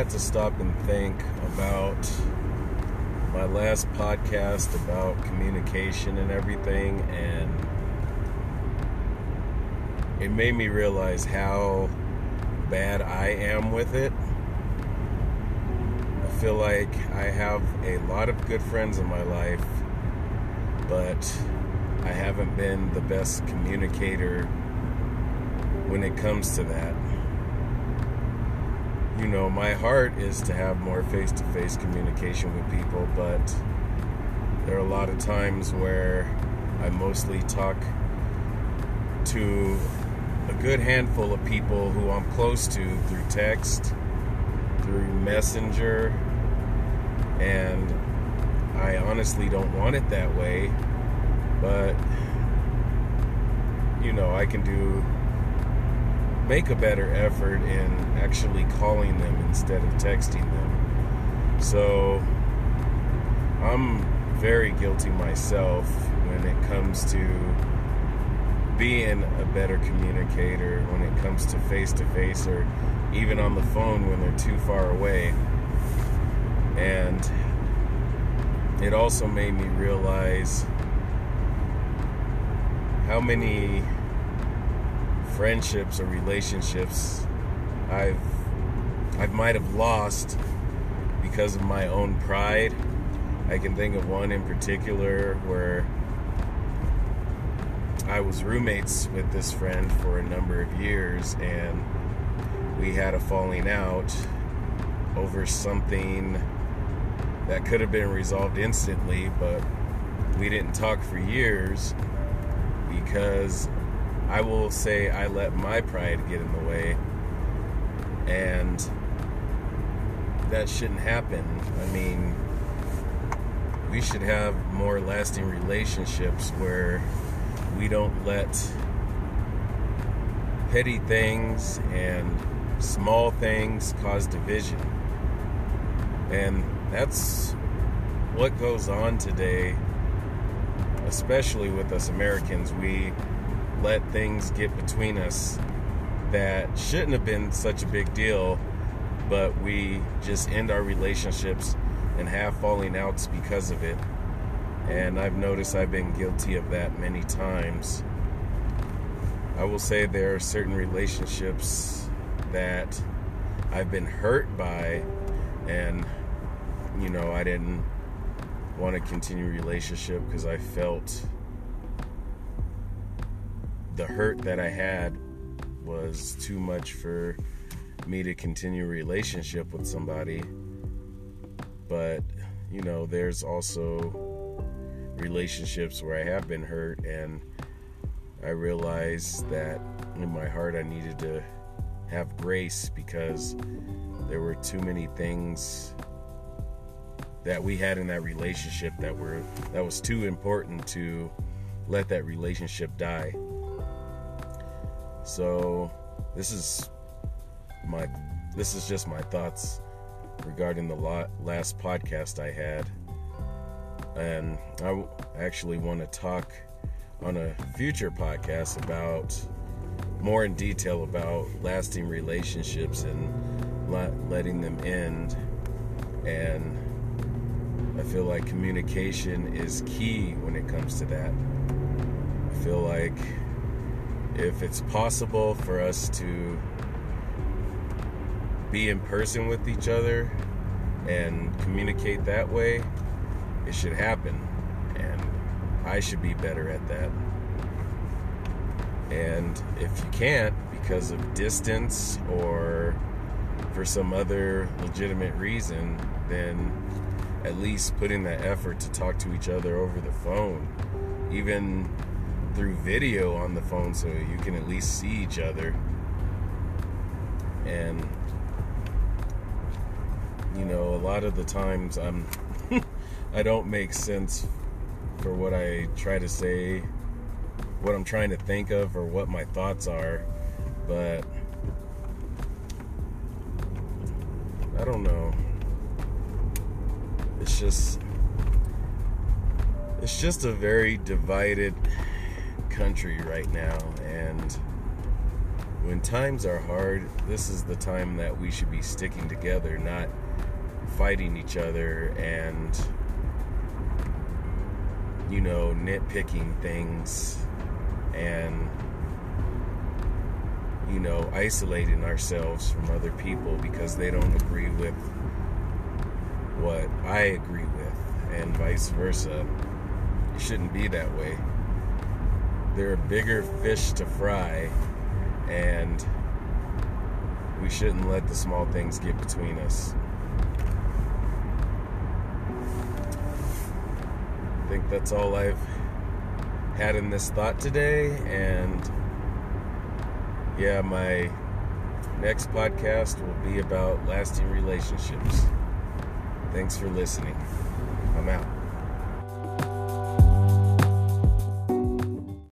had to stop and think about my last podcast about communication and everything, and it made me realize how bad I am with it. I feel like I have a lot of good friends in my life, but I haven't been the best communicator when it comes to that. You know, my heart is to have more face to face communication with people, but there are a lot of times where I mostly talk to a good handful of people who I'm close to through text, through Messenger, and I honestly don't want it that way, but you know, I can do make a better effort in actually calling them instead of texting them. So I'm very guilty myself when it comes to being a better communicator when it comes to face to face or even on the phone when they're too far away. And it also made me realize how many friendships or relationships I've I might have lost because of my own pride. I can think of one in particular where I was roommates with this friend for a number of years and we had a falling out over something that could have been resolved instantly, but we didn't talk for years because I will say I let my pride get in the way, and that shouldn't happen. I mean, we should have more lasting relationships where we don't let petty things and small things cause division. And that's what goes on today, especially with us Americans. We let things get between us that shouldn't have been such a big deal, but we just end our relationships and have falling outs because of it. And I've noticed I've been guilty of that many times. I will say there are certain relationships that I've been hurt by, and you know, I didn't want to continue relationship because I felt the hurt that I had was too much for me to continue a relationship with somebody. But, you know, there's also relationships where I have been hurt and I realized that in my heart I needed to have grace because there were too many things that we had in that relationship that were that was too important to let that relationship die. So this is my this is just my thoughts regarding the last podcast I had, and I actually want to talk on a future podcast about more in detail about lasting relationships and letting them end. And I feel like communication is key when it comes to that. I feel like if it's possible for us to be in person with each other and communicate that way, it should happen. And I should be better at that. And if you can't, because of distance or for some other legitimate reason, then at least put in the effort to talk to each other over the phone. Even through video on the phone so you can at least see each other. And you know, a lot of the times I'm I don't make sense for what I try to say, what I'm trying to think of or what my thoughts are, but I don't know. It's just it's just a very divided country right now, and when times are hard, this is the time that we should be sticking together, not fighting each other and, you know, nitpicking things and, you know, isolating ourselves from other people because they don't agree with what I agree with, and vice versa. It shouldn't be that way. There are bigger fish to fry and we shouldn't let the small things get between us. I think that's all I've had in this thought today, and yeah, my next podcast will be about lasting relationships. Thanks for listening. I'm out.